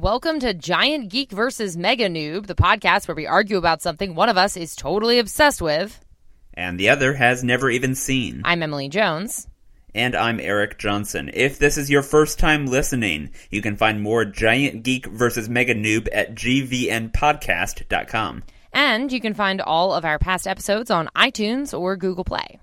Welcome to Giant Geek versus Mega Noob, the podcast where we argue about something one of us is totally obsessed with. and the other has never even seen. I'm Emily Jones. And I'm Eric Johnson. If this is your first time listening, you can find more Giant Geek versus Mega Noob at gvnpodcast.com. And you can find all of our past episodes on iTunes or Google Play.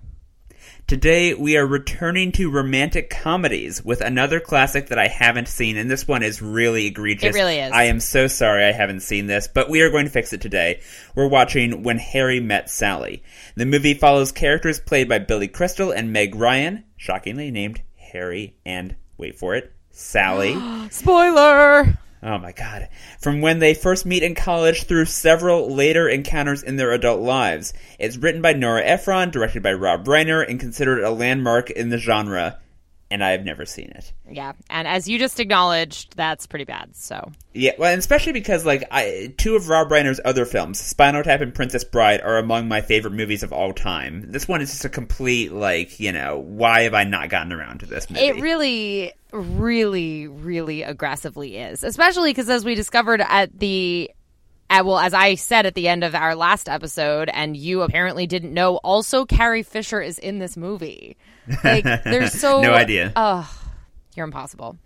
Today we are returning to romantic comedies with another classic that I haven't seen, and this one is really egregious. It really is. I am so sorry I haven't seen this, but we are going to fix it today. We're watching When Harry Met Sally. The movie follows characters played by Billy Crystal and Meg Ryan, shockingly named Harry and wait for it, Sally. Spoiler! Oh my god. From when they first meet in college through several later encounters in their adult lives. It's written by Nora Ephron, directed by Rob Reiner, and considered a landmark in the genre. And I have never seen it. Yeah, and as you just acknowledged, that's pretty bad, so. Yeah, well, and especially because like I, two of Rob Reiner's other films, Spinal Tap and Princess Bride, are among my favorite movies of all time. This one is just a complete like, you know, why have I not gotten around to this movie? It really, really, really aggressively is. Especially because, as we discovered at the, well, as I said at the end of our last episode, and you apparently didn't know, also Carrie Fisher is in this movie. Like, there's so No idea. Oh, you're impossible.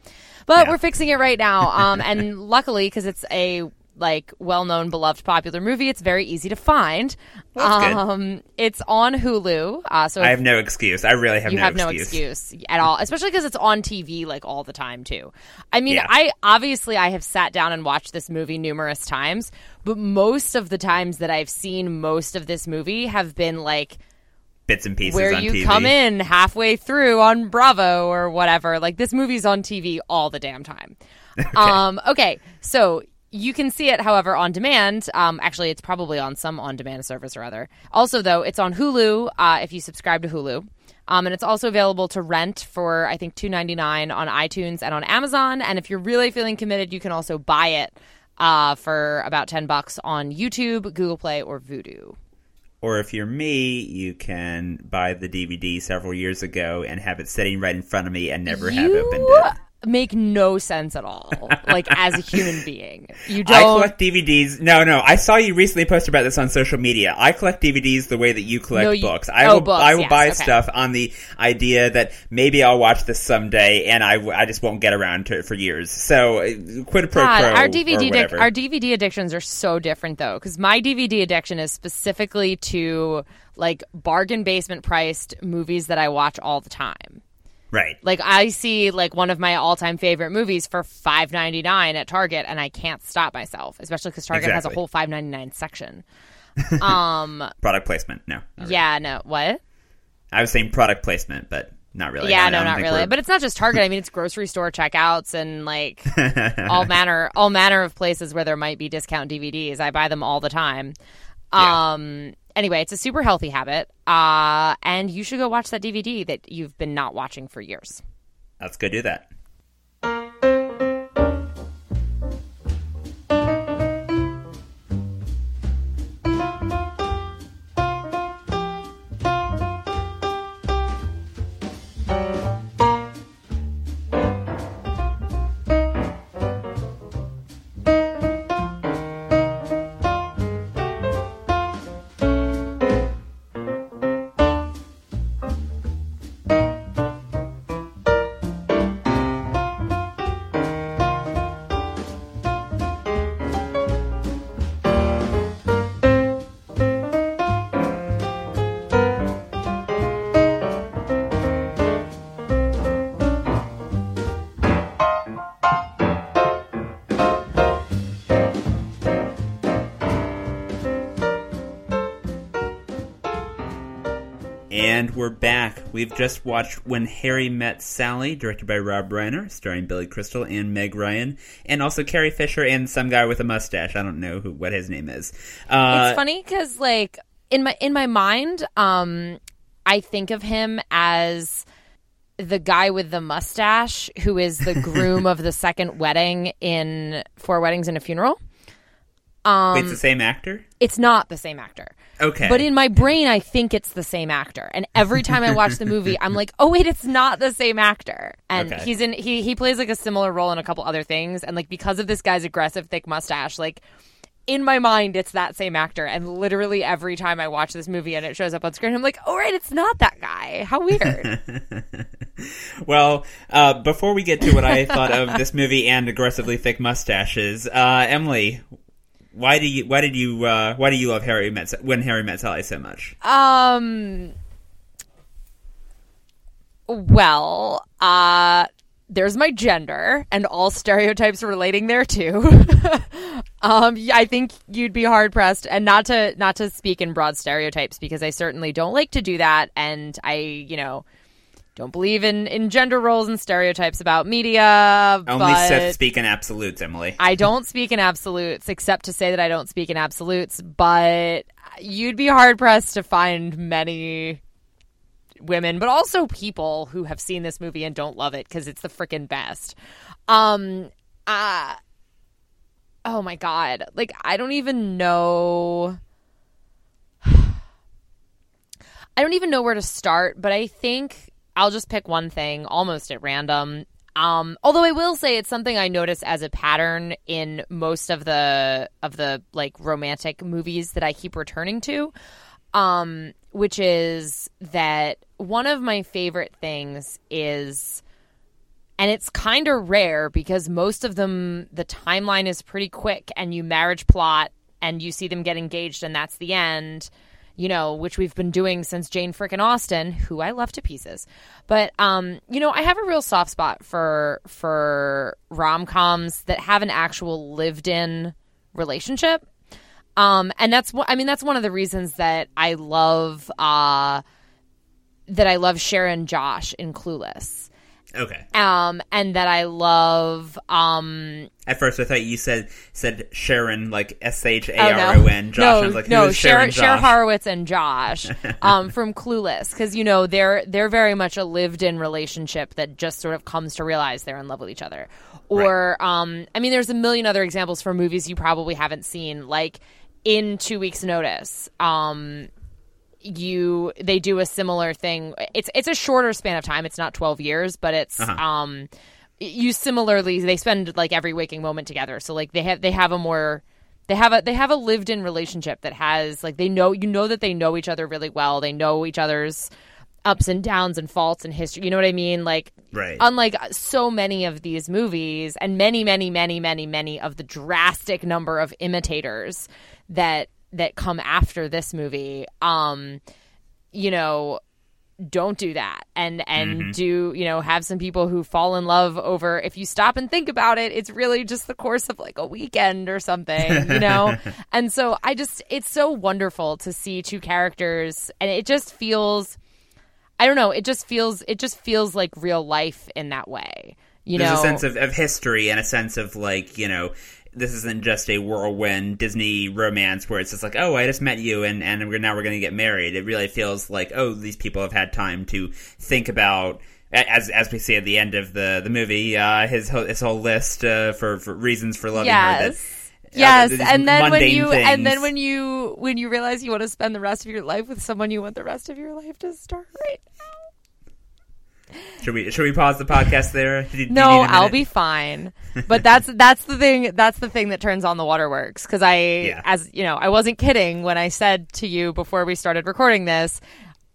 But Yeah. we're fixing it right now. Um, and luckily, because it's a like well-known, beloved, popular movie, it's very easy to find. That's good. um, it's on Hulu. Uh, so I have no excuse. I really have you no have no excuse. excuse at all, especially because it's on TV like all the time too. I mean, Yeah. I obviously I have sat down and watched this movie numerous times, but most of the times that I've seen most of this movie have been like Bits and pieces where on you TV. come in halfway through on Bravo or whatever. Like this movie's on TV all the damn time. Um, okay, so you can see it, however, on demand. Um, actually, it's probably on some on-demand service or other. Also, though, it's on Hulu uh, if you subscribe to Hulu. Um, and it's also available to rent for I think two ninety nine on iTunes and on Amazon. And if you're really feeling committed, you can also buy it uh, for about ten bucks on YouTube, Google Play, or Vudu. Or if you're me, you can buy the DVD several years ago and have it sitting right in front of me and never have You opened it. Make no sense at all. Like as a human being, you don't. I collect DVDs. No, no. I saw you recently post about this on social media. I collect DVDs the way that you collect No, you- books. I oh, will. books, I will yes, buy okay. stuff on the idea that maybe I'll watch this someday, and I, I just won't get around to it for years. So uh, quid pro God, quo. our DVD our DVD addictions are so different though, because my DVD addiction is specifically to like bargain basement priced movies that I watch all the time. Right. Like I see like one of my all time favorite movies for five ninety nine at Target, and I can't stop myself, especially because Target has a Exactly. whole five ninety nine section. Um. Product placement. No. not really. yeah. No. What? I was saying product placement, but not really. Yeah, I no, don't really. we're- But it's not just Target. I mean, it's grocery store checkouts and like all manner, all manner of places where there might be discount DVDs. I buy them all the time. Yeah. Um. Anyway, it's a super healthy habit. Uh, and you should go watch that DVD that you've been not watching for years. let's go do that. We're back. We've just watched When Harry Met Sally, directed by Rob Reiner, starring Billy Crystal and Meg Ryan, and also Carrie Fisher and some guy with a mustache. I don't know who what his name is. Uh, it's funny because like in my in my mind, um, I think of him as the guy with the mustache who is the groom of the second wedding in Four Weddings and a Funeral. Um, Wait, it's the same actor? It's not the same actor. Okay. But in my brain, I think it's the same actor. And every time I watch the movie, I'm like, oh wait, it's not the same actor. And Okay. he's in he he plays like a similar role in a couple other things. And like because of this guy's aggressive thick mustache, like in my mind, it's that same actor. And literally every time I watch this movie and it shows up on screen, I'm like, oh right, it's not that guy. How weird. Well, uh, before we get to what I thought of this movie and aggressively thick mustaches, uh, Emily, why do you why did you uh, why do you love Harry Met when Harry Met Sally so much? Um. Well, uh, there's my gender and all stereotypes relating there too. um, I think you'd be hard pressed, and not to not to speak in broad stereotypes because I certainly don't like to do that, and I, you know. Don't believe in, in gender roles and stereotypes about media. Only. Sith speak in absolutes, Emily. I don't speak in absolutes, except to say that I don't speak in absolutes, but you'd be hard pressed to find many women, but also people who have seen this movie and don't love it because it's the freaking best. Um, uh, oh my God. Like, I don't even know. I don't even know where to start, but I think I'll just pick one thing almost at random. Um, although I will say it's something I notice as a pattern in most of the of the like romantic movies that I keep returning to, um, which is that one of my favorite things is, and it's kind of rare because most of them the timeline is pretty quick and you marriage plot and you see them get engaged and that's the end you know, which we've been doing since Jane frickin' Austen, who I love to pieces. But um, you know, I have a real soft spot for for rom coms that have an actual lived in relationship. Um, and that's what I mean. That's one of the reasons that I love uh, that I love Sharon Josh in Clueless. Okay. Um, and that I love um, At first, I thought you said said Sharon like S H A R O N. Oh, R O N. Josh. No, I was like, no, Sharon Cher Horowitz and Josh um, from Clueless, because you know they're they're very much a lived-in relationship that just sort of comes to realize they're in love with each other. Or, um, I mean, there's a million other examples for movies you probably haven't seen, like in Two Weeks Notice. Um, you they do a similar thing. It's it's a shorter span of time. It's not 12 years, but it's Uh-huh. um you similarly they spend like every waking moment together. So like they have they have a more they have a they have a lived in relationship that has like they know you know that they know each other really well. They know each other's ups and downs and faults and history. You know what I mean? Like Right. unlike so many of these movies and many many many many many of the drastic number of imitators that that come after this movie um you know don't do that. And and do you know have some people who fall in love over if you stop and think about it it's really just the course of like a weekend or something you know? And so i just it's so wonderful to see two characters and it just feels i don't know it just feels it just feels like real life in that way you know, There's know? a sense of, of history and a sense of like you know this isn't just a whirlwind Disney romance where it's just like oh I just met you and and we're, now we're going to get married. It really feels like oh these people have had time to think about. As, as we see at the end of the the movie, uh, his whole, his whole list uh, for, for reasons for loving her. That, Yes. uh, Yes, and then when you and then when you when you realize you want to spend the rest of your life with someone you want the rest of your life to start right should we should we pause the podcast there? Do do No, I'll be fine. But that's that's the thing that's the thing that turns on the waterworks cuz I Yeah. as you know, I wasn't kidding when I said to you before we started recording this,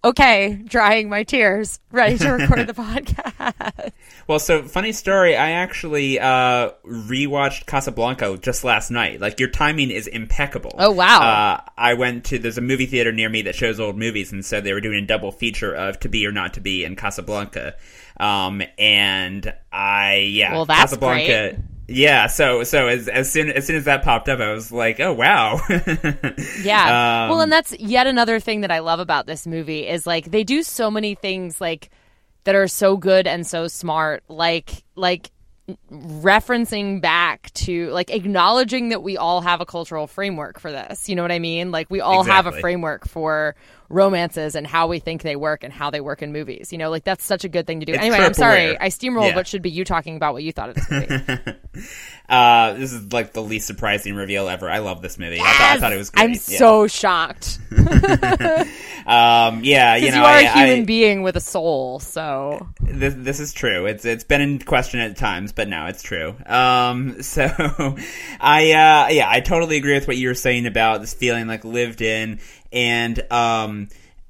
okay, drying my tears, ready to record the podcast. Well, so funny story. I actually uh, rewatched Casablanca just last night. Like your timing is impeccable. Oh, wow. Uh, I went to there's a movie theater near me that shows old movies, and so they were doing a double feature of To Be or Not to Be and Casablanca. Um, and I yeah, Well, that's Casablanca. great. Yeah. So so as as soon as soon as that popped up, I was like, oh wow. Yeah. Um, well, and that's yet another thing that I love about this movie is like they do so many things like that are so good and so smart, like like referencing back to like acknowledging that we all have a cultural framework for this. You know what I mean? Like we all have a framework for romances and how we think they work and how they work in movies. You know, like that's such a good thing to do. It's anyway, I'm sorry. I steamrolled Yeah. what should be you talking about what you thought of this movie. uh, this is like the least surprising reveal ever. I love this movie. I, thought, I thought it was great. I'm yeah. so shocked. um, yeah, you know, you are I, a human I- being with a soul, so this, this is true. It's it's been in question at times, but now it's true. Um, so I uh, yeah, I totally agree with what you were saying about this feeling like lived in, and um,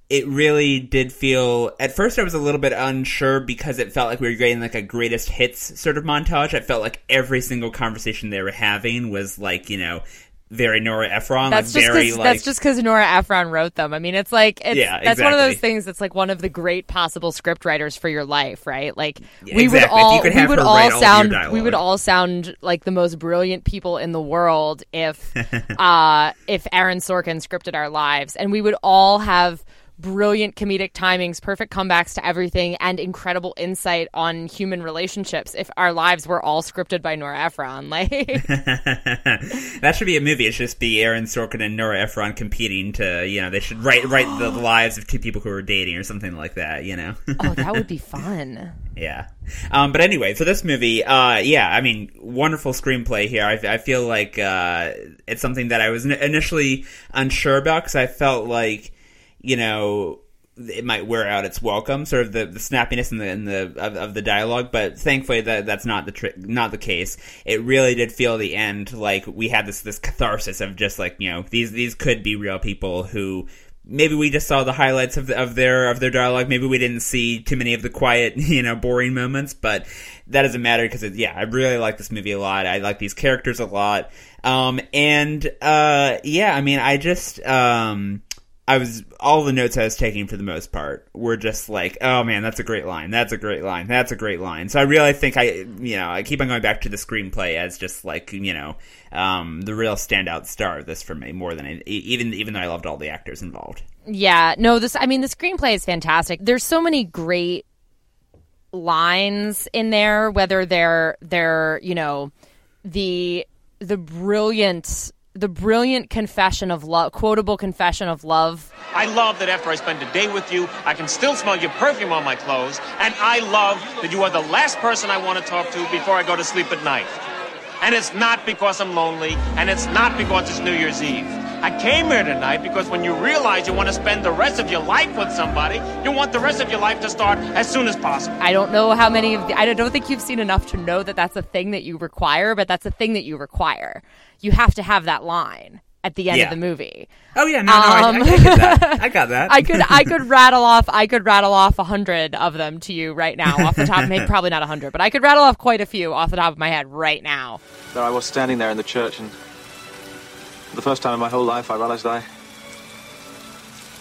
it really did feel. At first, I was a little bit unsure because it felt like we were getting like a greatest hits sort of montage. I felt like every single conversation they were having was like you know. Very Nora Ephron, That's like just very like that's just because Nora Ephron wrote them. I mean, it's like it's, Yeah, that's one of those things that's like one of the great possible script writers for your life, right? Like Yeah, we would exactly. You all we would all write all sound we would all sound like the most brilliant people in the world if uh if Aaron Sorkin scripted our lives, and we would all have brilliant comedic timings, perfect comebacks to everything, and incredible insight on human relationships if our lives were all scripted by Nora Ephron. Like. that should be a movie. It should just be Aaron Sorkin and Nora Ephron competing to, you know, they should write write the lives of two people who are dating or something like that. You know. Oh, that would be fun. Yeah. Um, but anyway, for this movie, uh, yeah, I mean, wonderful screenplay here. I, I feel like uh, it's something that I was initially unsure about because I felt like, you know, it might wear out its welcome, sort of the, the snappiness and the, the of, of the dialogue. But thankfully, that that's not the tri- not the case. It really did feel the end like we had this this catharsis of just like you know these these could be real people who maybe we just saw the highlights of, the, of their of their dialogue. Maybe we didn't see too many of the quiet, you know, boring moments. But that doesn't matter because yeah, I really like this movie a lot. I like these characters a lot. Um, and uh, yeah, I mean, I just um. I was all the notes I was taking for the most part were just like, oh man, that's a great line. That's a great line. That's a great line. So I really think I, you know, I keep on going back to the screenplay as just like, you know, um, the real standout star of this for me more than it, even even though I loved all the actors involved. Yeah, no, this I mean the screenplay is fantastic. There's so many great lines in there whether they're they're, you know, the the brilliant the brilliant confession of love, quotable confession of love. I love that after I spend a day with you, I can still smell your perfume on my clothes. And I love that you are the last person I want to talk to before I go to sleep at night. And it's not because I'm lonely, and it's not because it's New Year's Eve. I came here tonight because when you realize you want to spend the rest of your life with somebody, you want the rest of your life to start as soon as possible. I don't know how many of the, I don't think you've seen enough to know that that's a thing that you require, but that's a thing that you require. You have to have that line at the end Yeah. of the movie. Oh yeah, no, no, I, Um, I, I get that. I got that. I could I could rattle off I could rattle off a hundred of them to you right now off the top maybe probably not a hundred but I could rattle off quite a few off the top of my head right now. There I was standing there in the church, and for the first time in my whole life, I realized I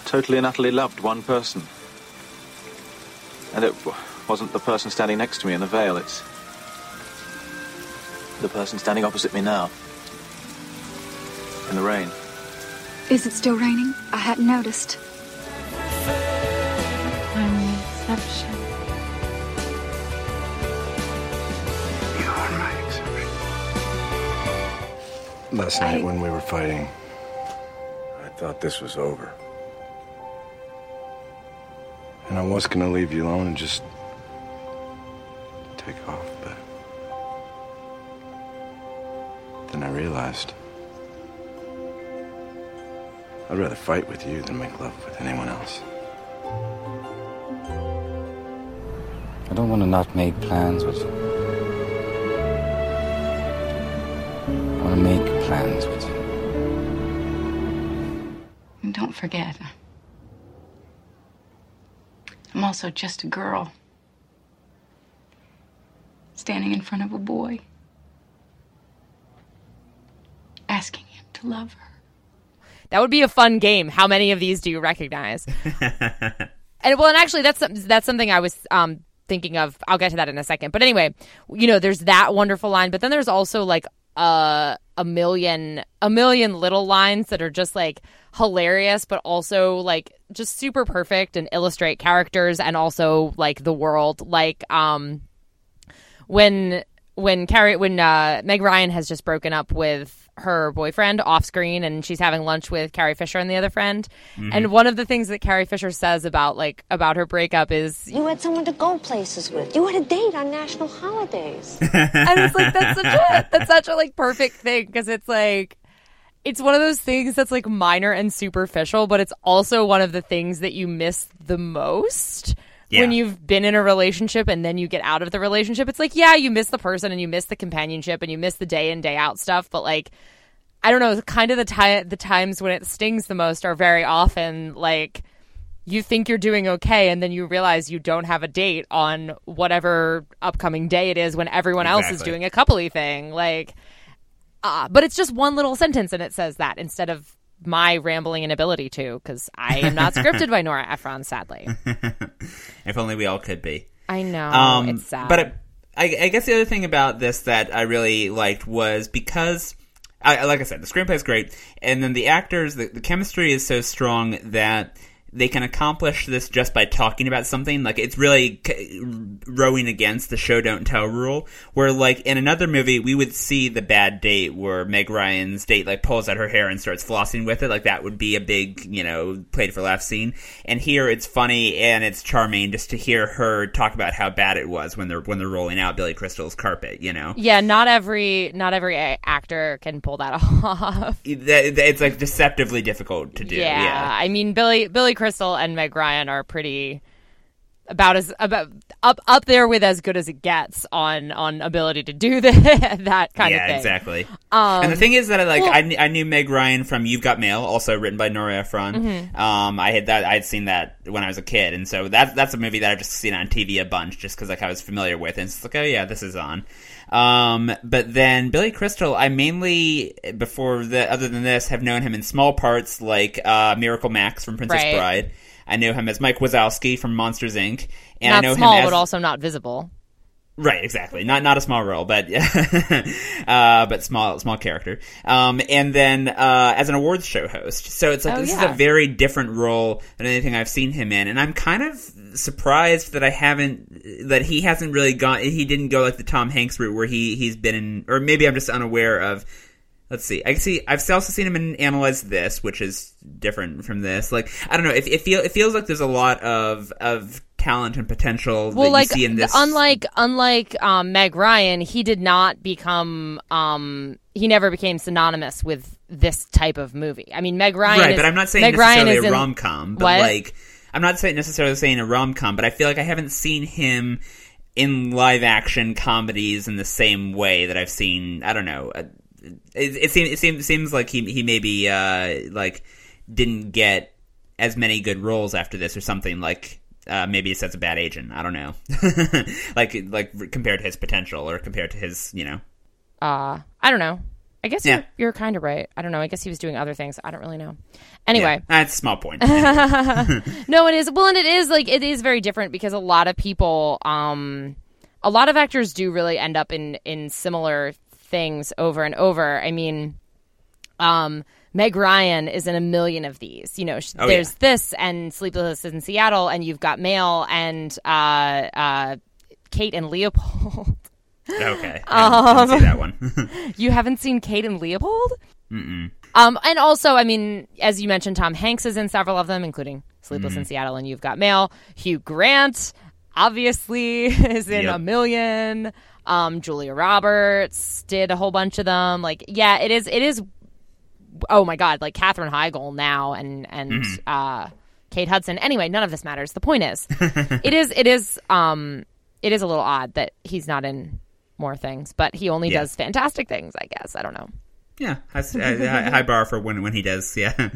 totally and utterly loved one person. And it wasn't the person standing next to me in the veil, it's the person standing opposite me now. In the rain. Is it still raining? I hadn't noticed. I'm the Last I- night when we were fighting, I thought this was over. And I was gonna leave you alone and just take off, but then I realized I'd rather fight with you than make love with anyone else. I don't want to not make plans with you. I want to make plans with you. And don't forget, I'm also just a girl. Standing in front of a boy. Asking him to love her. That would be a fun game. How many of these do you recognize? and well, and actually, that's that's something I was um, thinking of. I'll get to that in a second. But anyway, you know, there's that wonderful line, but then there's also like a a million a million little lines that are just like hilarious, but also like just super perfect and illustrate characters and also like the world. Like um when when Carrie when uh, Meg Ryan has just broken up with her boyfriend off screen and she's having lunch with Carrie Fisher and the other friend. Mm-hmm. And one of the things that Carrie Fisher says about like about her breakup is You had someone to go places with. You had a date on national holidays. and it's like that's such a that's such a like perfect thing because it's like it's one of those things that's like minor and superficial, but it's also one of the things that you miss the most when you've been in a relationship and then you get out of the relationship. It's like, yeah, you miss the person and you miss the companionship and you miss the day in day out stuff, but like I don't know, kind of the time the times when it stings the most are very often like you think you're doing okay and then you realize you don't have a date on whatever upcoming day it is when everyone else is doing a coupley thing like uh, but it's just one little sentence and it says that instead of my rambling inability to because i am not scripted by nora ephron sadly If only we all could be. i know Um, it's sad But it, I, I guess the other thing about this that I really liked was because, I, like I said, the screenplay is great, and then the actors, the, the chemistry is so strong that they can accomplish this just by talking about something. Like it's really c- rowing against the show don't tell rule. Where like in another movie, we would see the bad date where Meg Ryan's date like pulls out her hair and starts flossing with it. Like that would be a big you know played for laugh scene. And here it's funny and it's charming just to hear her talk about how bad it was when they're when they're rolling out Billy Crystal's carpet. You know. yeah not every not every a- actor can pull that off It's like deceptively difficult to do. yeah, yeah. I mean Billy Billy Crystal and Meg Ryan are pretty about as about up up there with as good as it gets on on ability to do the, that kind yeah, of thing. Yeah, exactly. Um, and the thing is that I like well- I, kn- I knew Meg Ryan from You've Got Mail, also written by Nora Ephron. Mhm. Um, I had that I'd seen that when I was a kid, and so that's that's a movie that I've just seen on TV a bunch, just because like I was familiar with, it. and it's like oh yeah, this is on. Um, but then Billy Crystal, I mainly before the other than this have known him in small parts like uh, Miracle Max from Princess Right. Bride. I know him as Mike Wazowski from Monsters Inc. And I not know small, him as but also not visible. Right, exactly. Not not a small role, but uh, but small small character. Um, and then uh, as an awards show host, so it's like Oh, this yeah. is a very different role than anything I've seen him in, and I'm kind of surprised that I haven't that he hasn't really gone. He didn't go like the Tom Hanks route where he he's been in, or maybe I'm just unaware of. Let's see. I see. I've also seen him in Analyze This, which is different from this. Like I don't know. It, it feel it feels like there's a lot of of talent and potential Well, that like you see in this. unlike unlike um, Meg Ryan, he did not become um, he never became synonymous with this type of movie. I mean, Meg Ryan, right, is- but I'm not saying Meg Ryan necessarily is a rom com, but What? like I'm not saying necessarily saying a rom com, but I feel like I haven't seen him in live action comedies in the same way that I've seen. I don't know. uh, It, it seems it seems seems like he he maybe uh, like didn't get as many good roles after this or something like. Uh, maybe he says a bad agent. I don't know, like like compared to his potential or compared to his, you know. uh, I don't know. I guess Yeah. you're, you're kind of right. I don't know. I guess he was doing other things. I don't really know. Anyway, yeah, that's a small point. no, it is. Well, and it is like it is very different because a lot of people, um, a lot of actors do really end up in in similar things over and over. I mean, um, Meg Ryan is in a million of these. You know, Oh, there's yeah. this and Sleepless in Seattle, and you've got Mail and uh, uh, Kate and Leopold. okay, see that one. you haven't seen Kate and Leopold? Mm-mm. Um, and also, I mean, as you mentioned, Tom Hanks is in several of them, including Sleepless in Mhm. Seattle and You've Got Mail. Hugh Grant, obviously, is in Yep. a million. Um, Julia Roberts did a whole bunch of them. Like, yeah, it is. It is. Oh my God! Like Katherine Heigl now, and and Mhm. uh, Kate Hudson. Anyway, none of this matters. The point is, it is. It is. Um, it is a little odd that he's not in more things, but he only Yeah. does fantastic things. I guess I don't know. Yeah, high, high, high bar for when when he does. Yeah,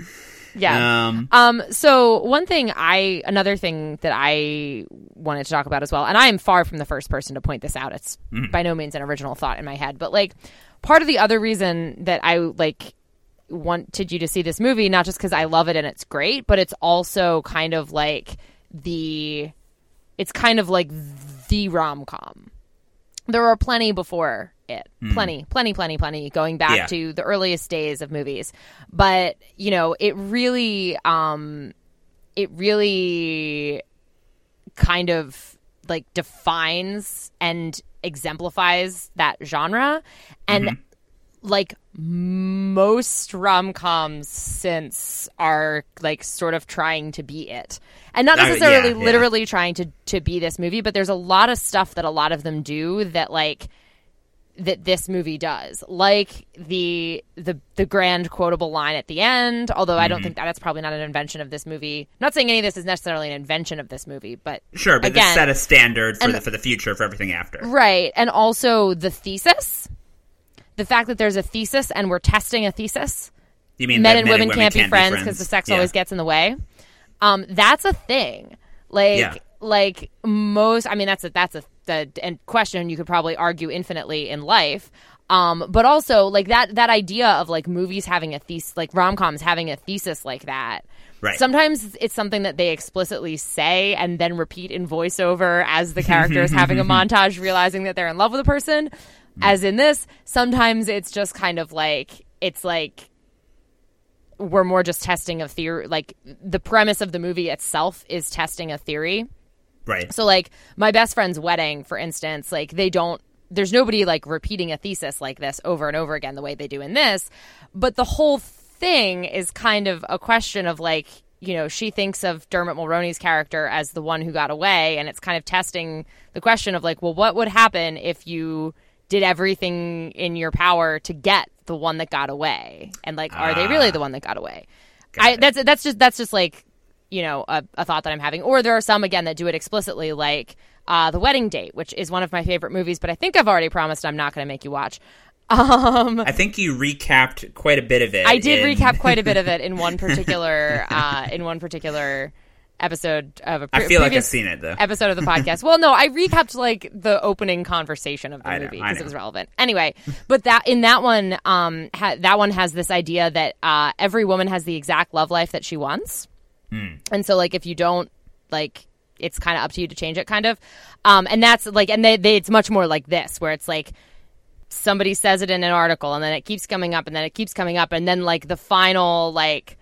Yeah. Um, Um, so one thing I another thing that I wanted to talk about as well, and I am far from the first person to point this out. It's Mhm. by no means an original thought in my head, but like part of the other reason that I like wanted you to see this movie, not just because I love it and it's great, but it's also kind of like the it's kind of like the rom com. There are plenty before it, plenty, plenty, plenty, plenty, going back Yeah. to the earliest days of movies. But you know, it really, um, it really kind of like defines and exemplifies that genre and like most rom-coms since are like sort of trying to be it and not Uh, yeah, necessarily yeah. literally trying to to be this movie but there's a lot of stuff that a lot of them do that like that this movie does like the the the grand quotable line at the end although i don't Mm-hmm. think that that's probably not an invention of this movie I'm not saying any of this is necessarily an invention of this movie but Sure, but again set a standard for and- the for the future for everything after. Right. And also the thesis. The fact that there's a thesis and we're testing a thesis. You mean Men that and women, can't, be friends because the sex Yeah. always gets in the way. Um, that's a thing. Like Yeah. like most I mean that's a that's a the and question you could probably argue infinitely in life. Um, but also like that that idea of like movies having a thesis like rom coms having a thesis like that. Right. Sometimes it's something that they explicitly say and then repeat in voiceover as the character is having a montage realizing that they're in love with a person. Mm. As in this, sometimes it's just kind of like it's like we're more just testing a theory like the premise of the movie itself is testing a theory. Right. So like my best friend's wedding, for instance, like they don't there's nobody like repeating a thesis like this over and over again the way they do in this. But the whole thing is kind of a question of like, you know, she thinks of Dermot Mulroney's character as the one who got away, and it's kind of testing the question of like, well, what would happen if you did everything in your power to get the one that got away? And like, are they really the one that got away? I that's that's just that's just like you know a, a thought that I'm having. Or there are some again that do it explicitly, like uh, the wedding date, which is one of my favorite movies. But I think I've already promised I'm not going to make you watch. Um, I think you recapped quite a bit of it. I did in- recap quite a bit of it in one particular uh, in one particular episode of a I pre- feel like I've seen it, though. episode of the podcast. well, no, I recapped like the opening conversation of the I movie because it was relevant. Anyway, but that in that one, um, ha- that one has this idea that uh, every woman has the exact love life that she wants, Hmm. and so like if you don't like. It's kind of up to you to change it, kind of, um, and that's like, and they, they, it's much more like this, where it's like, somebody says it in an article and then it keeps coming up and then it keeps coming up and then like the final like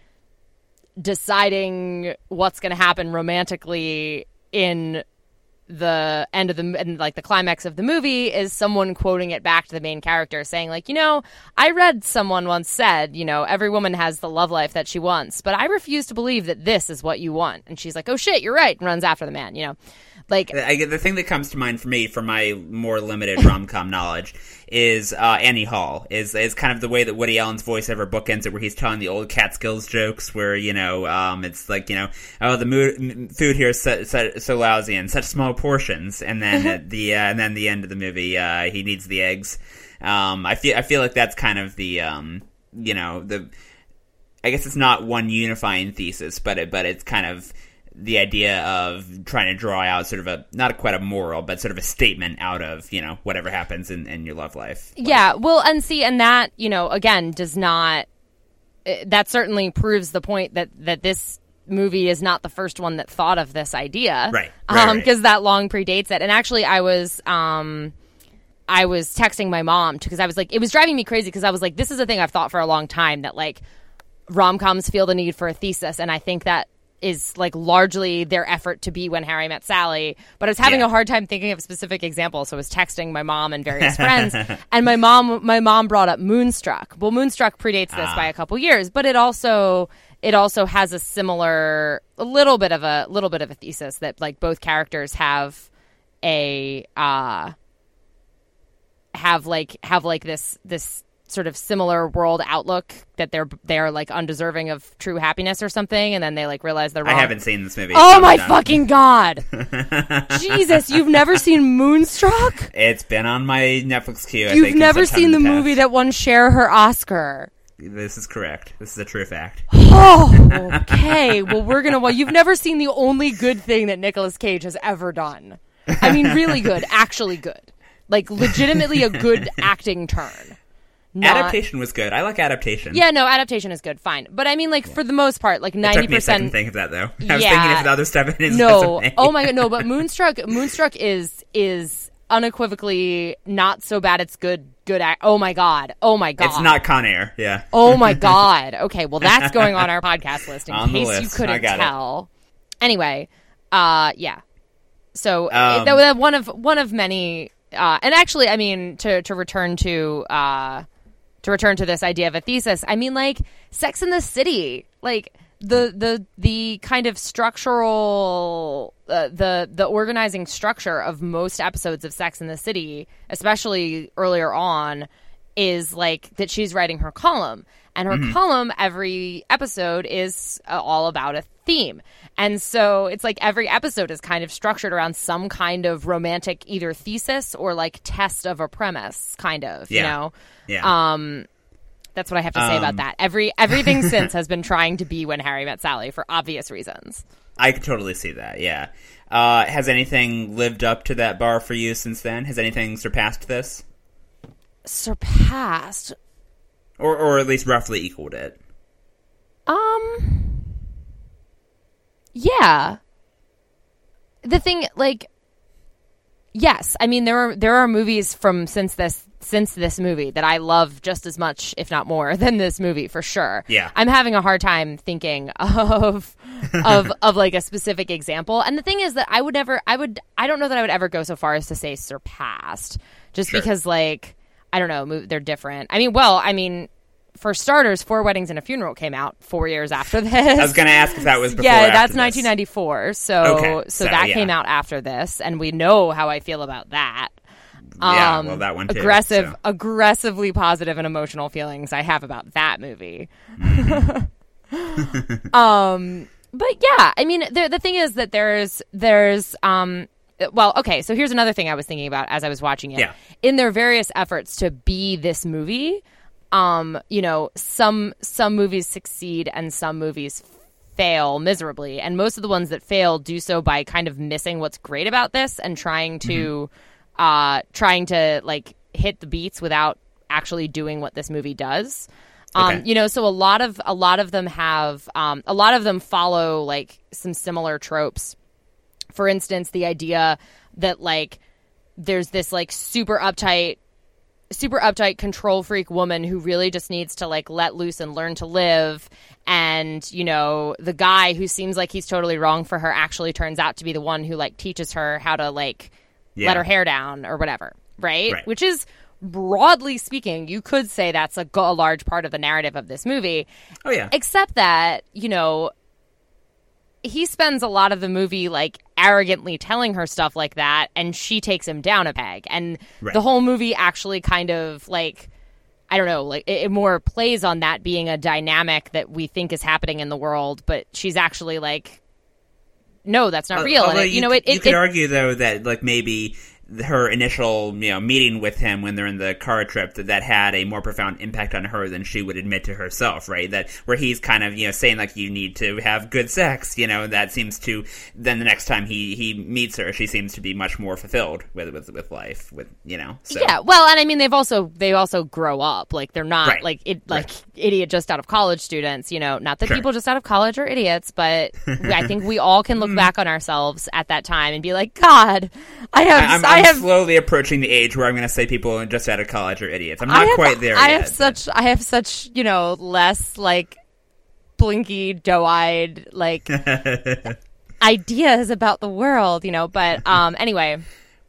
deciding what's going to happen romantically in the end of the and like the climax of the movie is someone quoting it back to the main character saying like you know i read someone once said you know every woman has the love life that she wants but i refuse to believe that this is what you want. And she's like oh shit you're right and runs after the man you know like I, the thing that comes to mind for me, from my more limited rom com knowledge, is uh, Annie Hall. Is is kind of the way that Woody Allen's voiceover bookends it, where he's telling the old Catskills jokes, where you know, um, it's like you know, oh, the mo- m- food here is so, so, so lousy and such small portions, and then at the uh, and then the end of the movie, uh, he needs the eggs. Um, I feel I feel like that's kind of the um, you know the I guess it's not one unifying thesis, but it, but it's kind of the idea of trying to draw out sort of a not quite a moral, but sort of a statement out of you know whatever happens in, in your love life. Yeah, well, and see, and that you know, again, does not. uh, That certainly proves the point that that this movie is not the first one that thought of this idea, Right, right, Um, right. because that long predates it. And actually, I was um, I was texting my mom because I was like, it was driving me crazy because I was like, this is a thing I've thought for a long time that like rom coms feel the need for a thesis, and I think that is like largely their effort to be when Harry met Sally. But I was having Yeah. a hard time thinking of specific examples, so I was texting my mom and various friends, and my mom my mom brought up Moonstruck. Well, Moonstruck predates this Ah. by a couple years, but it also it also has a similar a little bit of a little bit of a thesis that like both characters have a uh have like have like this this sort of similar world outlook that they're they're like undeserving of true happiness or something and then they like realize they're I haven't seen this movie. Oh my done. fucking god. Jesus, you've never seen Moonstruck? It's been on my Netflix queue. I You've never in some time seen the past. movie that won Cher her Oscar. This is correct. This is a true fact. Oh, okay. well, we're gonna. Well, you've never seen the only good thing that Nicolas Cage has ever done. I mean, really good, actually good, like legitimately a good acting turn. Not Adaptation was good. I like adaptation. Yeah, no, adaptation is good, fine. But I mean, like for the most part, like ninety took me a second to percent. think of that though. I was Yeah. thinking of the other stuff No, oh my god, no. But Moonstruck, Moonstruck is is unequivocally not so bad. It's good. Good. Act- oh my god. Oh my god. It's not Con Air. Yeah. Oh my god. Okay, well that's going on our podcast list in On case list. you couldn't got it. tell. Anyway, uh yeah. So Um, that was one of one of many uh and actually I mean to to return to uh to return to this idea of a thesis, I mean like Sex in the City, like the the the kind of structural uh, the the organizing structure of most episodes of Sex in the City, especially earlier on, is like that she's writing her column, and her Mhm. column every episode is uh, all about a theme. And so it's like every episode is kind of structured around some kind of romantic either thesis or like test of a premise, kind of, you Yeah. know? Yeah. Um, that's what I have to say Um, about that. Every everything since has been trying to be when Harry met Sally for obvious reasons. I could totally see that. Yeah. Uh, has anything lived up to that bar for you since then? Has anything surpassed this, Surpassed. or or at least roughly equaled it? Um. Yeah. The thing, like, yes, I mean there are there are movies from since this since this movie that I love just as much, if not more, than this movie for sure. Yeah. I'm having a hard time thinking of of of like a specific example. And the thing is that I would never, I would, I don't know that I would ever go so far as to say surpassed, just Sure. because like I don't know, they're different. I mean, well, I mean. For starters, Four Weddings and a Funeral came out four years after this. I was going to ask if that was before. or yeah, that's this. 1994. So, Okay, so, so, that yeah. came out after this, and we know how I feel about that. Yeah, Um, well, that one too, aggressive, so. aggressively positive and emotional feelings I have about that movie. um, but yeah, I mean, the the thing is that there's there's um. Well, okay, so here's another thing I was thinking about as I was watching it. Yeah. In their various efforts to be this movie, um, you know, some some movies succeed and some movies fail miserably, and most of the ones that fail do so by kind of missing what's great about this and trying to uh trying to like hit the beats without actually doing what this movie does. Um, Okay. you know, so a lot of a lot of them have um, a lot of them follow like some similar tropes for instance, the idea that like there's this like super uptight super uptight control freak woman who really just needs to like let loose and learn to live and you know the guy who seems like he's totally wrong for her actually turns out to be the one who like teaches her how to like Yeah. let her hair down or whatever right, Right. which is broadly speaking you could say that's a, a large part of the narrative of this movie Oh yeah. except that you know he spends a lot of the movie like arrogantly telling her stuff like that and she takes him down a peg and Right. the whole movie actually kind of like i don't know like it, more plays on that being a dynamic that we think is happening in the world but she's actually like no that's not Al- real and it, you, know it, you it, could argue though that like maybe her initial you know meeting with him when they're in the car trip that that had a more profound impact on her than she would admit to herself right that where he's kind of you know saying like you need to have good sex you know that seems to then the next time he he meets her she seems to be much more fulfilled with with with life with you know so Yeah, well, and I mean they've also they also grow up. Like they're not Right. like it like idiot just out of college students, you know, not that Sure. people just out of college are idiots, but I think we all can look Mm. back on ourselves at that time and be like, god, I have I, am I I'm have slowly approaching the age where I'm going to say people just out of college are idiots. I'm not have- quite there I yet. have such I have such, you know, less like blinky doe-eyed like ideas about the world, you know, but um anyway,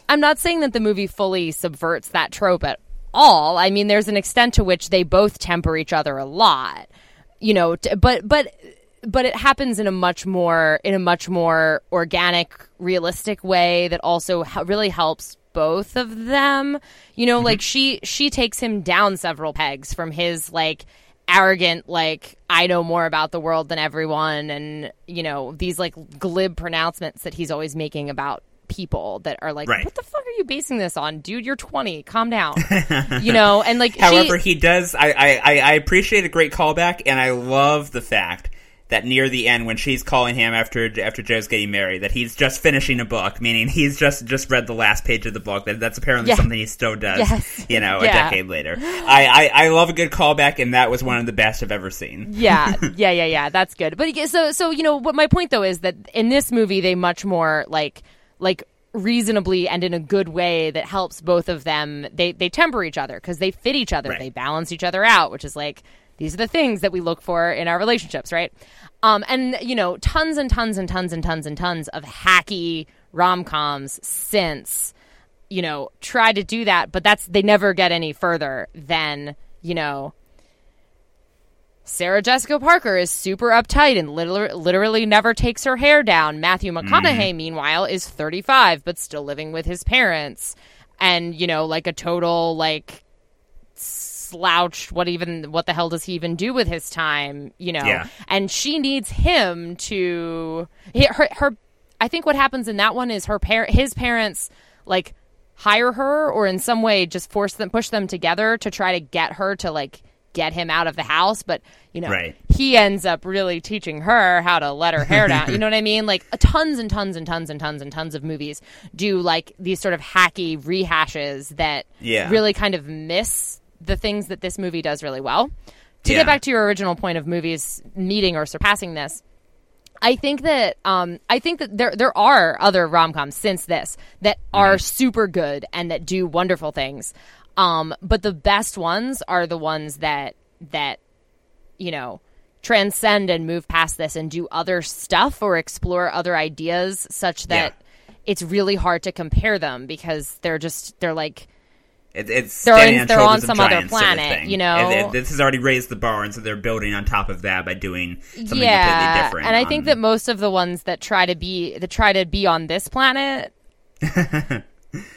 I'm not saying that the movie fully subverts that trope at all. I mean, there's an extent to which they both temper each other a lot. You know, t- but but but it happens in a much more in a much more organic, realistic way that also really helps both of them. You know, mm-hmm. like she she takes him down several pegs from his like arrogant like I know more about the world than everyone and you know these like glib pronouncements that he's always making about people that are like Right. what the fuck are you basing this on dude you're 20 calm down you know and like she- However, he does. I, I- I appreciate a great callback, and I love the fact that near the end when she's calling him after after Joe's getting married that he's just finishing a book, meaning he's just just read the last page of the book. That that's apparently Yeah. something he still does. Yes. You know, a decade later. I, I I love a good callback, and that was one of the best I've ever seen. yeah, yeah, yeah, yeah. That's good. But so, so you know, what my point though is that in this movie, they much more like, like reasonably and in a good way that helps both of them. They they temper each other because they fit each other. Right. They balance each other out, which is like these are the things that we look for in our relationships, right? Um, and you know, tons and tons and tons and tons and tons of hacky rom coms since you know try to do that, but that's they never get any further than you know Sarah Jessica Parker is super uptight and literally, literally never takes her hair down. Matthew McConaughey, meanwhile, is 35 but still living with his parents. And, you know, like a total, like, slouched. What even, what the hell does he even do with his time? You know? Yeah. And she needs him to, her, her, I think what happens in that one is her par- his parents, like, hire her or in some way just force them, push them together to try to get her to, like, get him out of the house, but you know, Right. he ends up really teaching her how to let her hair down. You know what I mean? Like tons and tons and tons and tons and tons of movies do like these sort of hacky rehashes that Yeah. really kind of miss the things that this movie does really well. To Yeah. get back to your original point of movies meeting or surpassing this, I think that um, I think that there there are other rom coms since this that are super good and that do wonderful things. Um, but the best ones are the ones that that you know transcend and move past this and do other stuff or explore other ideas such that it's really hard to compare them because they're just they're like It, it's They're standing in- on they're on some other giants sort of planet, you know? And it- this has already raised the bar, and so they're building on top of that by doing something yeah completely different. and i think that most of the ones that try to be that try to be on this planet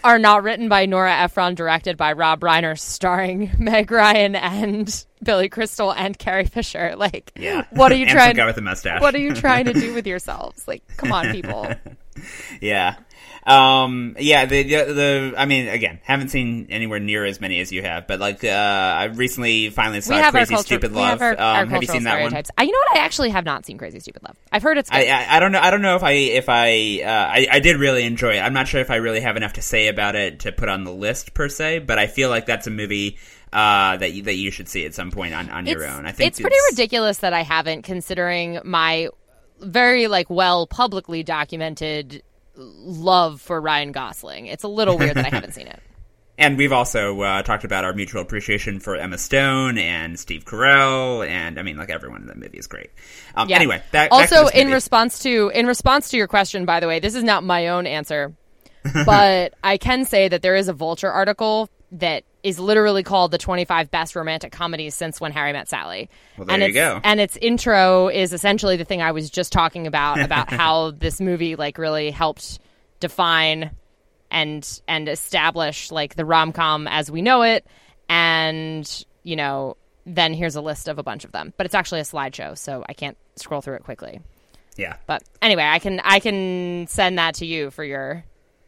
are not written by Nora Ephron, directed by Rob Reiner, starring Meg Ryan and Billy Crystal and Carrie Fisher. Like, Yeah. what are you trying? guy with a mustache. What are you trying to do with yourselves? Like, come on, people. Yeah. Um, yeah, the, the, the, I mean, again, haven't seen anywhere near as many as you have, but like, uh, I recently finally saw Crazy culture, Stupid Love. have our, um, our have you seen that one? I, you know what? I actually have not seen Crazy Stupid Love. I've heard it's. I, I I don't know I don't know if I if I uh, I I did really enjoy it. I'm not sure if I really have enough to say about it to put on the list per se, but I feel like that's a movie uh, that you, that you should see at some point on, on your it's, own. I think it's pretty ridiculous that I haven't, considering my very like well publicly documented love for Ryan Gosling. It's a little weird that I haven't seen it. And we've also uh, talked about our mutual appreciation for Emma Stone and Steve Carell, and I mean, like everyone in that movie is great. Um, Yeah. Anyway, that, back also this in response to in response to your question, by the way, this is not my own answer, but I can say that there is a Vulture article that is literally called the 25 best romantic comedies since when Harry met Sally. Well, there and you its, go. And its intro is essentially the thing I was just talking about about how this movie like really helped define and and establish like the rom-com as we know it and you know then here's a list of a bunch of them but it's actually a slideshow so i can't scroll through it quickly yeah. but anyway i can i can send that to you for your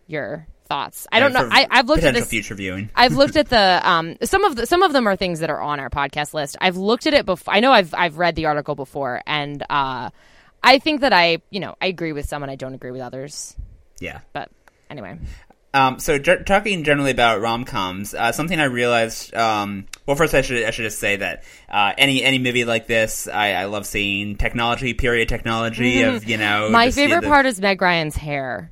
your thoughts i don't know I, i've looked at this future viewing. I've looked at the um some of the some of them are things that are on our podcast list. I've looked at it before. I know I've I've read the article before, and uh, I think that I you know I agree with some and I don't agree with others. Yeah. But anyway, Um, so talking generally about rom coms, uh, something I realized. Um, well, first I should I should just say that uh, any any movie like this, I, I love seeing technology, period technology of you know. my just, you know, favorite the- part is Meg Ryan's hair.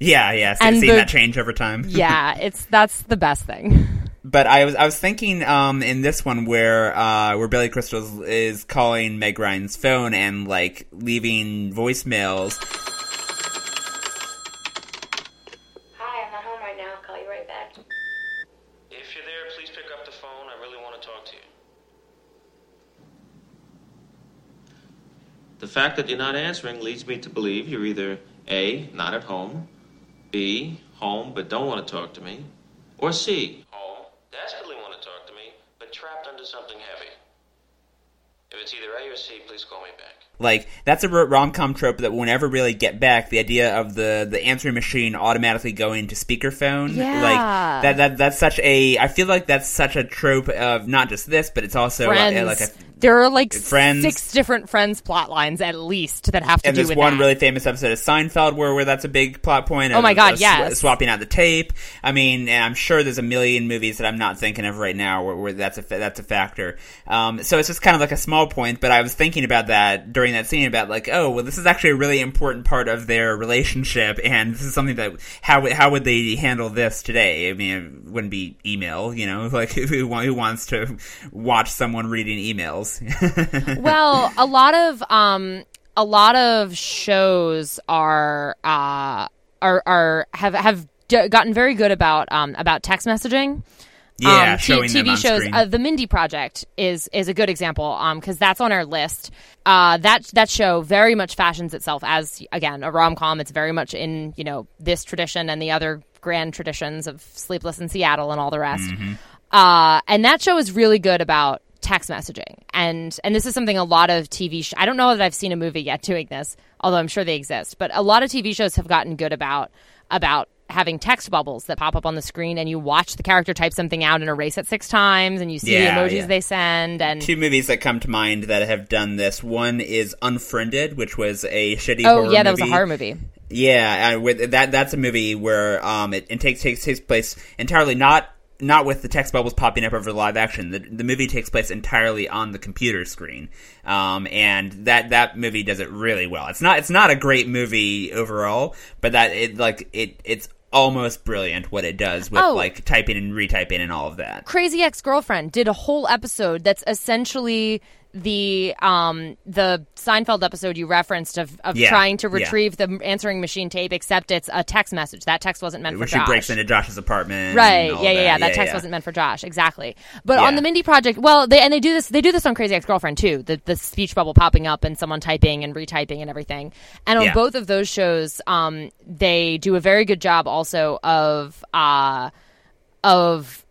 Yeah, yeah, see, and seeing the- that change over time. Yeah, it's that's the best thing. But I was I was thinking um, in this one where uh, where Billy Crystal is, is calling Meg Ryan's phone and like leaving voicemails. Hi, I'm not home right now. I'll call you right back. If you're there, please pick up the phone. I really want to talk to you. The fact that you're not answering leads me to believe you're either A, not at home, B, home but don't want to talk to me, or C, home, desperately want to talk to me, but trapped under something heavy. If it's either A or C, please call me back. Like that's a rom com trope that will never really get back. The idea of the the answering machine automatically going to speakerphone, Yeah. like that that that's such a. I feel like that's such a trope of not just this, but it's also uh, Friends. like a there are like Friends. six different Friends plot lines at least that have to be. and do there's with one that. really famous episode of Seinfeld where, where that's a big plot point. Oh my God, sw- yes. swapping out the tape. I mean, I'm sure there's a million movies that I'm not thinking of right now where, where that's a that's a factor. Um, so it's just kind of like a small point, but I was thinking about that during that scene about like, oh, well, this is actually a really important part of their relationship, and this is something that how would- how would they handle this today? I mean, it wouldn't be email, you know, like who, who wants to watch someone reading emails? well, a lot of um, a lot of shows are uh, are are have have gotten very good about um, about text messaging. Yeah, um, showing TV shows. Uh, the Mindy Project is is a good example because that's on our list. Uh, that that show very much fashions itself as again a rom com. It's very much in you know this tradition and the other grand traditions of Sleepless in Seattle and all the rest. Mm-hmm. Uh, and that show is really good about text messaging. And and this is something a lot of TV sh- I don't know that I've seen a movie yet doing this, although I'm sure they exist, but a lot of TV shows have gotten good about about having text bubbles that pop up on the screen and you watch the character type something out and erase it six times and you see Yeah, the emojis yeah. they send and two movies that come to mind that have done this. One is Unfriended, which was a shitty. Oh horror yeah, that was a movie. horror movie. Yeah, with that that's a movie where um it, it takes takes takes place entirely not not with the text bubbles popping up over the live action. The, the movie takes place entirely on the computer screen, um, and that that movie does it really well. It's not it's not a great movie overall, but that it like it it's almost brilliant what it does with Oh. like typing and retyping and all of that. Crazy Ex Girlfriend did a whole episode that's essentially the um the Seinfeld episode you referenced of, of Yeah, trying to yeah. retrieve the answering machine tape, except it's a text message. That text wasn't meant Where for she breaks into Josh's apartment, Right. all Yeah, yeah, yeah. that. Text yeah. wasn't meant for Josh. Exactly. But Yeah. on the Mindy project, well, they and they do this. They do this on Crazy Ex Girlfriend too. The the speech bubble popping up and someone typing and retyping and everything. And on Yeah. both of those shows, um, they do a very good job also of uh of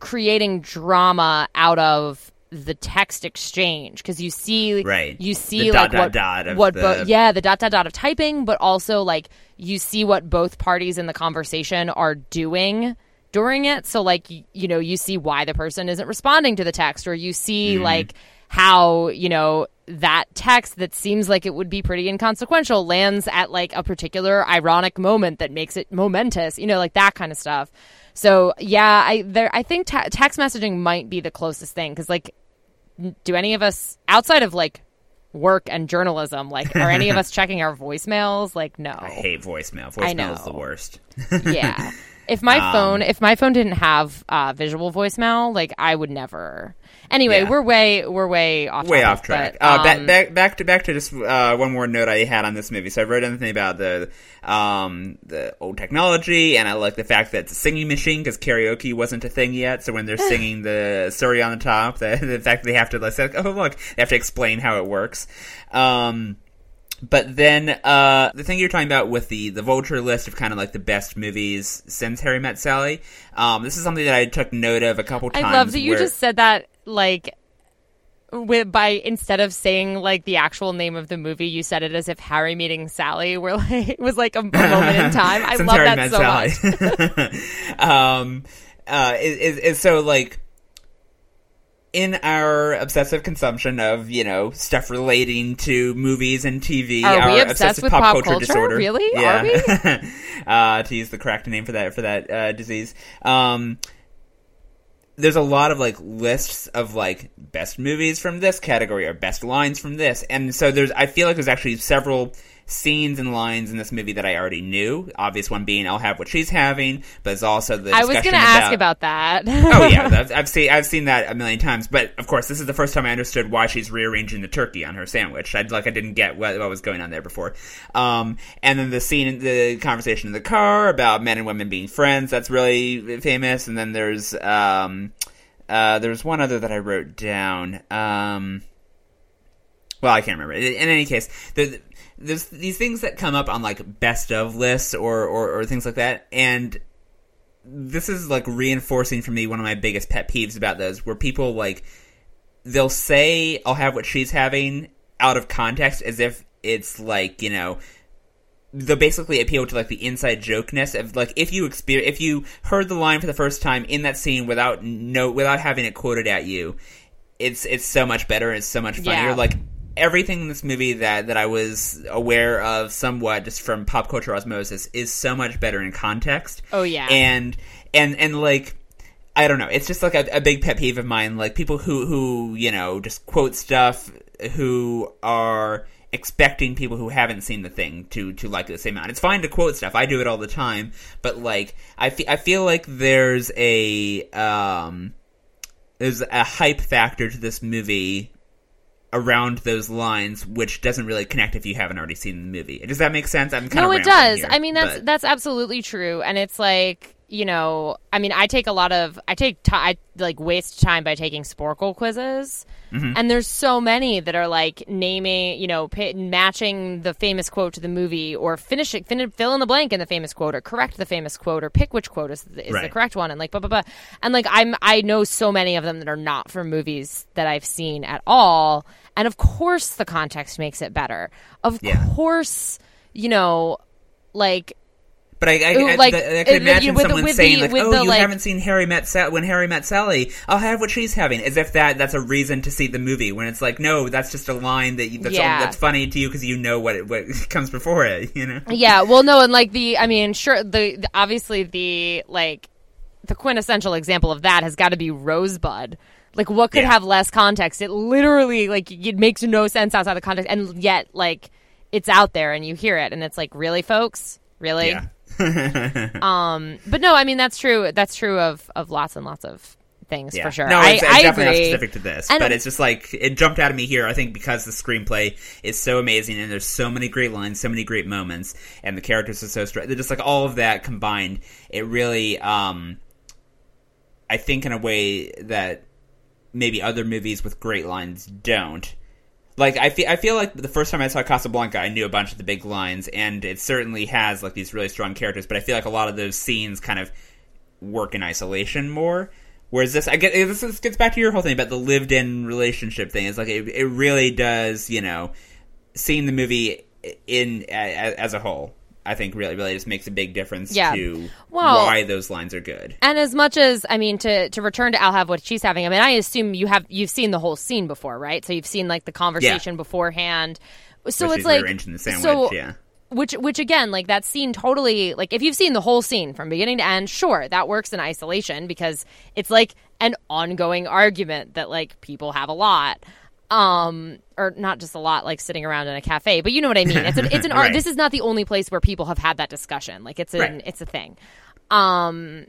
creating drama out of the text exchange because you see Right. you see The like dot, what, dot what the- bo- yeah the dot dot dot of typing but also like you see what both parties in the conversation are doing during it so like y- you know you see why the person isn't responding to the text or you see Mm-hmm. like how you know that text that seems like it would be pretty inconsequential lands at like a particular ironic moment that makes it momentous you know like that kind of stuff so yeah i there i think te- text messaging might be the closest thing because like do any of us outside of like work and journalism like are any of us checking our voicemails like no I hate voicemail. Voicemail is the worst. yeah if my Um, phone if my phone didn't have uh, visual voicemail like i would never anyway Yeah. we're way we're way off way topic, off track. but, uh, back, um, back, back to back to just uh, one more note I had on this movie. So I wrote anything about the um, the old technology, and I like the fact that it's a singing machine because karaoke wasn't a thing yet. So when they're singing the "Surrey on the top," the, the fact that they have to like, oh look, they have to explain how it works. Um, but then uh, the thing you're talking about with the the vulture list of kind of like the best movies since Harry Met Sally, um, this is something that I took note of a couple times. I love that you just said that like with, by instead of saying like the actual name of the movie, you said it as if Harry meeting Sally were like it was like a, moment in time. I love Harry that so Sally. much. um, uh, is, is, so like in our obsessive consumption of you know stuff relating to movies and TV, Are we our obsessed obsessive with pop, pop culture, culture? disorder. Really? Yeah. Are we? uh, to use the correct name for that for that uh, disease. Um, there's a lot of like lists of like best movies from this category or best lines from this, and so there's I feel like there's actually several scenes and lines in this movie that I already knew. Obvious one being I'll have what she's having, but it's also the I was going to ask about that. oh yeah, I've, I've seen I've seen that a million times. But of course, this is the first time I understood why she's rearranging the turkey on her sandwich. I like I didn't get what, what was going on there before. Um, and then the scene, the conversation in the car about men and women being friends. That's really famous. And then there's um, uh, there's one other that I wrote down. Um, well, I can't remember. In in any case, the, there's these things that come up on like best of lists or, or, or things like that, and this is like reinforcing for me one of my biggest pet peeves about those, where people like they'll say I'll have what she's having out of context as if it's like, you know, they'll basically appeal to like the inside jokeness of like if you experience if you heard the line for the first time in that scene without no without having it quoted at you, it's it's so much better, and it's so much funnier. Yeah. Like everything in this movie that that I was aware of somewhat just from pop culture osmosis is so much better in context. Oh, yeah. And and and like I don't know. It's just like a, a big pet peeve of mine. Like people who who you know just quote stuff who are expecting people who haven't seen the thing to to like the same amount. It's fine to quote stuff. I do it all the time. But like I fe- I feel like there's a um there's a hype factor to this movie around those lines which doesn't really connect if you haven't already seen the movie. Does that make sense? I'm kind no, of it does. here, I mean, that's but- that's absolutely true, and it's like you know, I mean, I take a lot of I take ti I like waste time by taking Sporcle quizzes, Mhm. and there's so many that are like naming, you know, pa matching the famous quote to the movie, or finish it, fin- fill in the blank in the famous quote, or correct the famous quote, or pick which quote is, is the correct one, and like blah blah blah, and like I'm I know so many of them that are not from movies that I've seen at all, and of course the context makes it better. Of Yeah. course, you know, like But I, I, like, I, I could imagine with someone with saying the- like, "Oh, the, you like- haven't seen Harry met Sa- when Harry met Sally. I'll have what she's having," as if that that's a reason to see the movie. When it's like, no, that's just a line that you, that's Yeah. that's funny to you because you know what it, what comes before it. You know? yeah well no and like the i mean sure the, the obviously the like the quintessential example of that has got to be rosebud like what could Yeah. have less context it literally like it makes no sense outside the context and yet like it's out there and you hear it and it's like really folks really Yeah. um but no i mean that's true that's true of of lots and lots of things Yeah. for sure No, I, it's, it's I definitely agree. not specific to this, And- but it's just like it jumped out of me here. I think because the screenplay is so amazing and there's so many great lines, so many great moments, and the characters are so strong. Just like all of that combined, it really, um, I think, in a way that maybe other movies with great lines don't. Like I feel, I feel like the first time I saw Casablanca, I knew a bunch of the big lines, and it certainly has like these really strong characters. But I feel like a lot of those scenes kind of work in isolation more. Whereas this, I get eh, this gets back to your whole thing about the lived-in relationship thing. It's like it, it really does, you know, seeing the movie in a, as a whole. I think really, really just makes a big difference Yeah. to Well- why those lines are good. And as much as I mean to to return to I'll have what she's having. I mean, I assume you have you've seen the whole scene before, right? So you've seen like the conversation beforehand. So Where it's like sandwich, so, yeah. Which which again, like that scene totally like if you've seen the whole scene from beginning to end, sure, that works in isolation because it's like an ongoing argument that like people have a lot. Um or not just a lot like sitting around in a cafe, but you know what I mean. It's an it's an art Right. this is not the only place where people have had that discussion. Like it's an Right. it's a thing. Um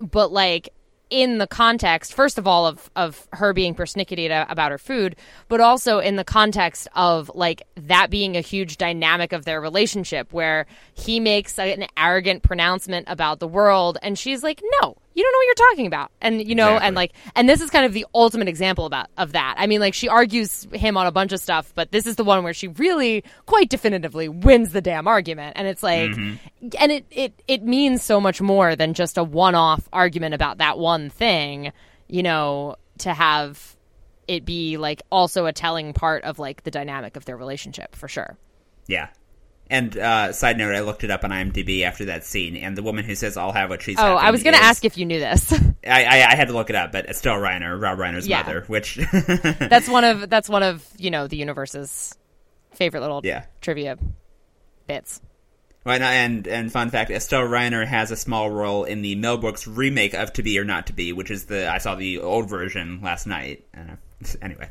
but like in the context first of all of of her being persnickety about her food but also in the context of like that being a huge dynamic of their relationship where he makes an arrogant pronouncement about the world and she's like no you don't know what you're talking about. And you know Exactly. and like and this is kind of the ultimate example about of that. I mean like she argues him on a bunch of stuff but this is the one where she really quite definitively wins the damn argument. And it's like mm-hmm. and it, it it means so much more than just a one-off argument about that one thing you know to have it be like also a telling part of like the dynamic of their relationship for sure. Yeah. And uh, side note, I looked it up on IMDb after that scene, and the woman who says "I'll have what she's." oh i was gonna ask if you knew this I, I, I had to look it up, but Estelle Reiner, Rob Reiner's Yeah. mother, which that's one of that's one of you know the universe's favorite little Yeah. trivia bits Right, and, and and fun fact, Estelle Reiner has a small role in the Mel Brooks remake of To Be or Not to Be, which is the I saw the old version last night. Uh, anyway,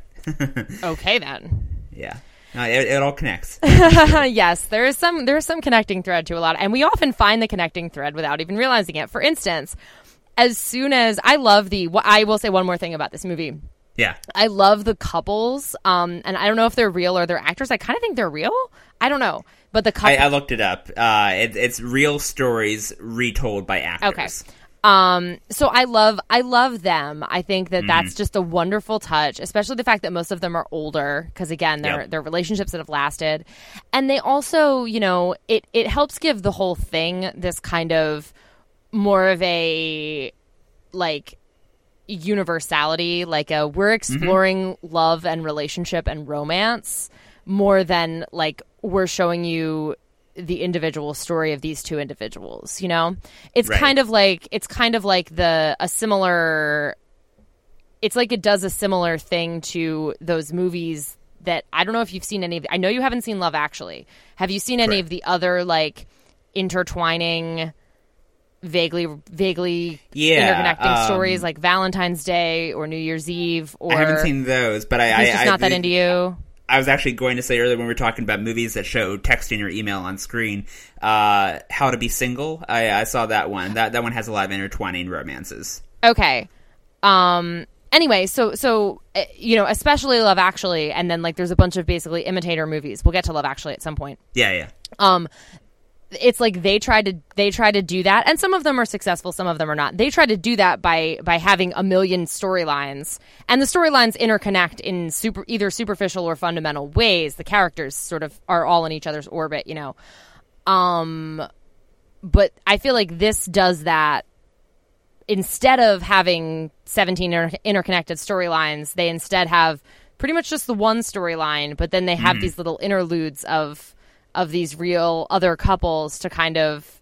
okay then yeah, no, it, it all connects. yes, there is some there is some connecting thread to a lot, and we often find the connecting thread without even realizing it. For instance, as soon as I love the, I will say one more thing about this movie. Yeah, I love the couples, um, and I don't know if they're real or they're actors. I kind of think they're real. I don't know, but the couple. I, I looked it up. Uh, it, it's real stories retold by actors. Okay. Um, so I love I love them. I think that Mm-hmm. that's just a wonderful touch, especially the fact that most of them are older because again, they're Yep. they're relationships that have lasted. And they also, you know, it it helps give the whole thing this kind of more of a like universality, like a we're exploring love and relationship and romance more than like we're showing you the individual story of these two individuals, you know? It's Right. kind of like it's kind of like the a similar it's like it does a similar thing to those movies that I don't know if you've seen any of I know you haven't seen Love Actually. Have you seen any Correct. of the other like intertwining vaguely vaguely Yeah, interconnecting um, stories like Valentine's Day or New Year's Eve or I haven't seen those, but I, I, just I not that into you. I was actually going to say earlier when we were talking about movies that show texting or email on screen, uh, How to Be Single. I, I saw that one. That that one has a lot of intertwining romances. Okay. Um anyway, so so uh, you know, especially Love Actually and then like there's a bunch of basically imitator movies. We'll get to Love Actually at some point. Yeah, yeah. um it's like they try to they try to do that. And some of them are successful some of them are not. They try to do that by by having a million storylines. And the storylines interconnect in super either superficial or fundamental ways. The characters sort of are all in each other's orbit you know. Um but i feel like this does that. Instead of having 17 inter- interconnected storylines they instead have pretty much just the one storyline but then they have Mm. these little interludes of of these real other couples to kind of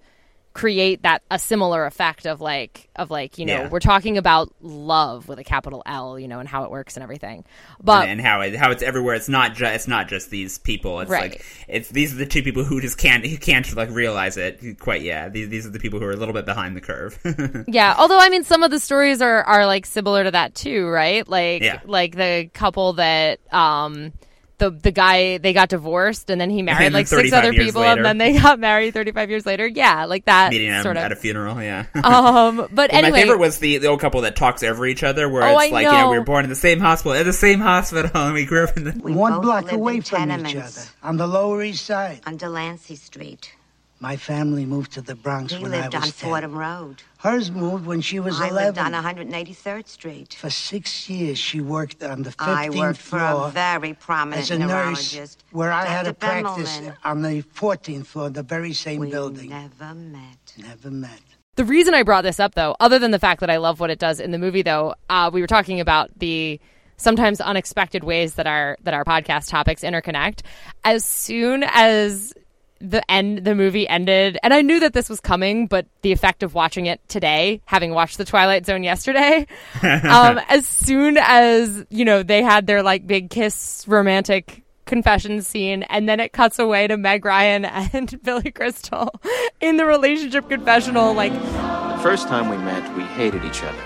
create that a similar effect of like of like you know Yeah. we're talking about love with a capital L you know and how it works and everything but and, and how it, how it's everywhere. It's not just it's not just these people. It's Right. like it's these are the two people who just can't who can't like realize it quite. Yeah, these these are the people who are a little bit behind the curve. Yeah, although I mean some of the stories are are like similar to that too, right? Like Yeah. like the couple that um the the guy they got divorced and then he married then like six other people later. and then they got married 35 years later. Yeah, like that Meeting them sort of at a funeral. Yeah. um but Well, anyway my favorite was the, the old couple that talks over each other, where Oh, it's I like, you know, know. we were born in the same hospital, at the same hospital, and we grew up in the. One block away in from each other, on the Lower East Side. On Delancey Street. My family moved to the Bronx He when I was 10. lived on Fordham Road. Hers moved when she was I 11. lived on 183rd Street. For six years, she worked on the 15th I worked for floor a very prominent as a nurse, neurologist. where I had to Dr. practice Bimmelman. on the 14th floor, the very same We building. never met. Never met. The reason I brought this up, though, other than the fact that I love what it does in the movie, though, uh, we were talking about the sometimes unexpected ways that our that our podcast topics interconnect. As soon as the end, the movie ended, and I knew that this was coming, but the effect of watching it today, having watched the Twilight Zone yesterday, um, as soon as you know they had their like big kiss romantic confession scene and then it cuts away to Meg Ryan and Billy Crystal in the relationship confessional like The first time we met, we hated each other.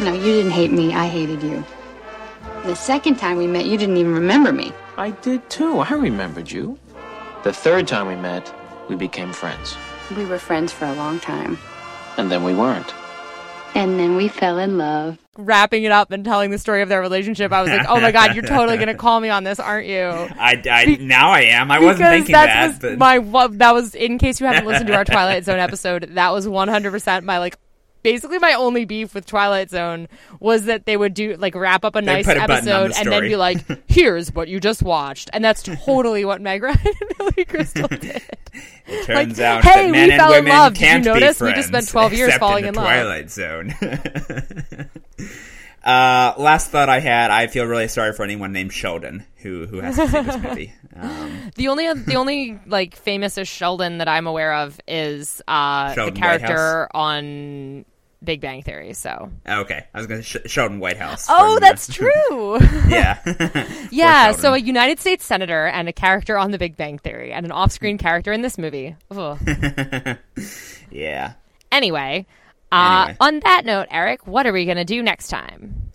No, you didn't hate me. I hated you. The second time we met, you didn't even remember me. I did too. I remembered you. The third time we met, we became friends. We were friends for a long time. And then we weren't. And then we fell in love. wrapping it up and telling the story of their relationship, I was like, "Oh my god, you're totally gonna call me on this, aren't you?" I, I now I am. I wasn't thinking that that. was but- my that was in case you haven't listened to our Twilight Zone episode. That was 100 percent my like. Basically, my only beef with Twilight Zone was that they would do like wrap up a They'd nice a episode and then be like, "Here's what you just watched," and that's totally what Meg Ryan and Billy Crystal did. It turns Like, out hey, that men we and fell in women love. Did you can't notice? We just spent 12 years falling in in love. Twilight Zone. uh, last thought I had, I feel really sorry for anyone named Sheldon who who has to see this movie. Um, The only the only like famous Sheldon that I'm aware of is uh, the character Whitehouse? on Big Bang Theory. So okay, I was going to sh- Sheldon Whitehouse. Oh, from, uh, that's true. yeah. yeah, so a United States senator and a character on The Big Bang Theory and an off-screen character in this movie. Yeah. anyway, uh, Anyway. on that note, Eric, what are we going to do next time?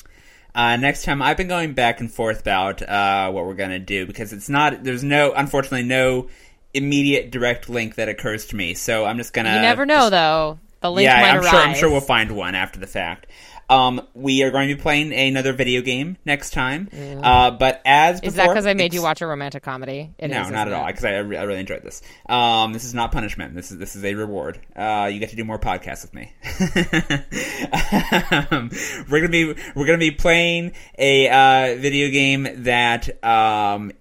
Uh, next time, I've been going back and forth about uh, what we're gonna do because it's not. There's no, unfortunately, no immediate direct link that occurs to me. So I'm just gonna. you never know, though. The link yeah, I'm sure. I'm sure we'll find one after the fact. Um, we are going to be playing another video game next time. Uh, but as Is that because I made you watch a romantic comedy? It no, is, not at all. Because I, I I really enjoyed this. Um, this is not punishment. This is this is a reward. Uh, you get to do more podcasts with me. um, we're gonna be we're gonna be playing a uh, video game that um,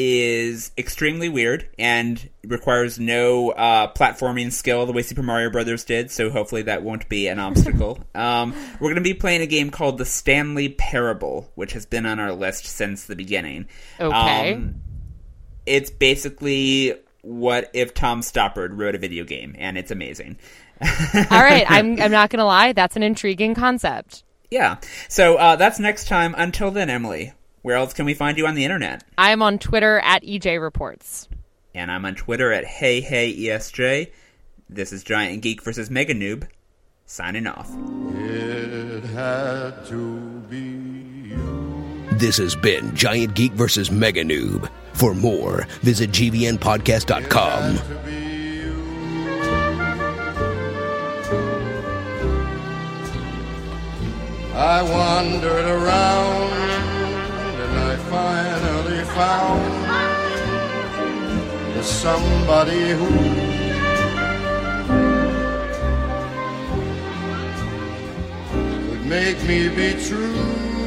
is extremely weird and requires no uh, platforming skill the way Super Mario Brothers did. So hopefully that won't be an obstacle. um, we're going to be playing a game called the Stanley Parable, which has been on our list since the beginning. Okay. Um, it's basically what if Tom Stoppard wrote a video game, and it's amazing. All right, I'm I'm not gonna lie, that's an intriguing concept. Yeah. So uh, that's next time. Until then, Emily, where else can we find you on the internet? I'm on Twitter at EJ Reports. And I'm on Twitter at Hey Hey ESJ. This is Giant Geek versus Mega Noob. Signing off. It had to be This has been Giant Geek versus Mega Noob. For more, visit gvnpodcast.com. I wandered around and I finally found somebody who could make me be true.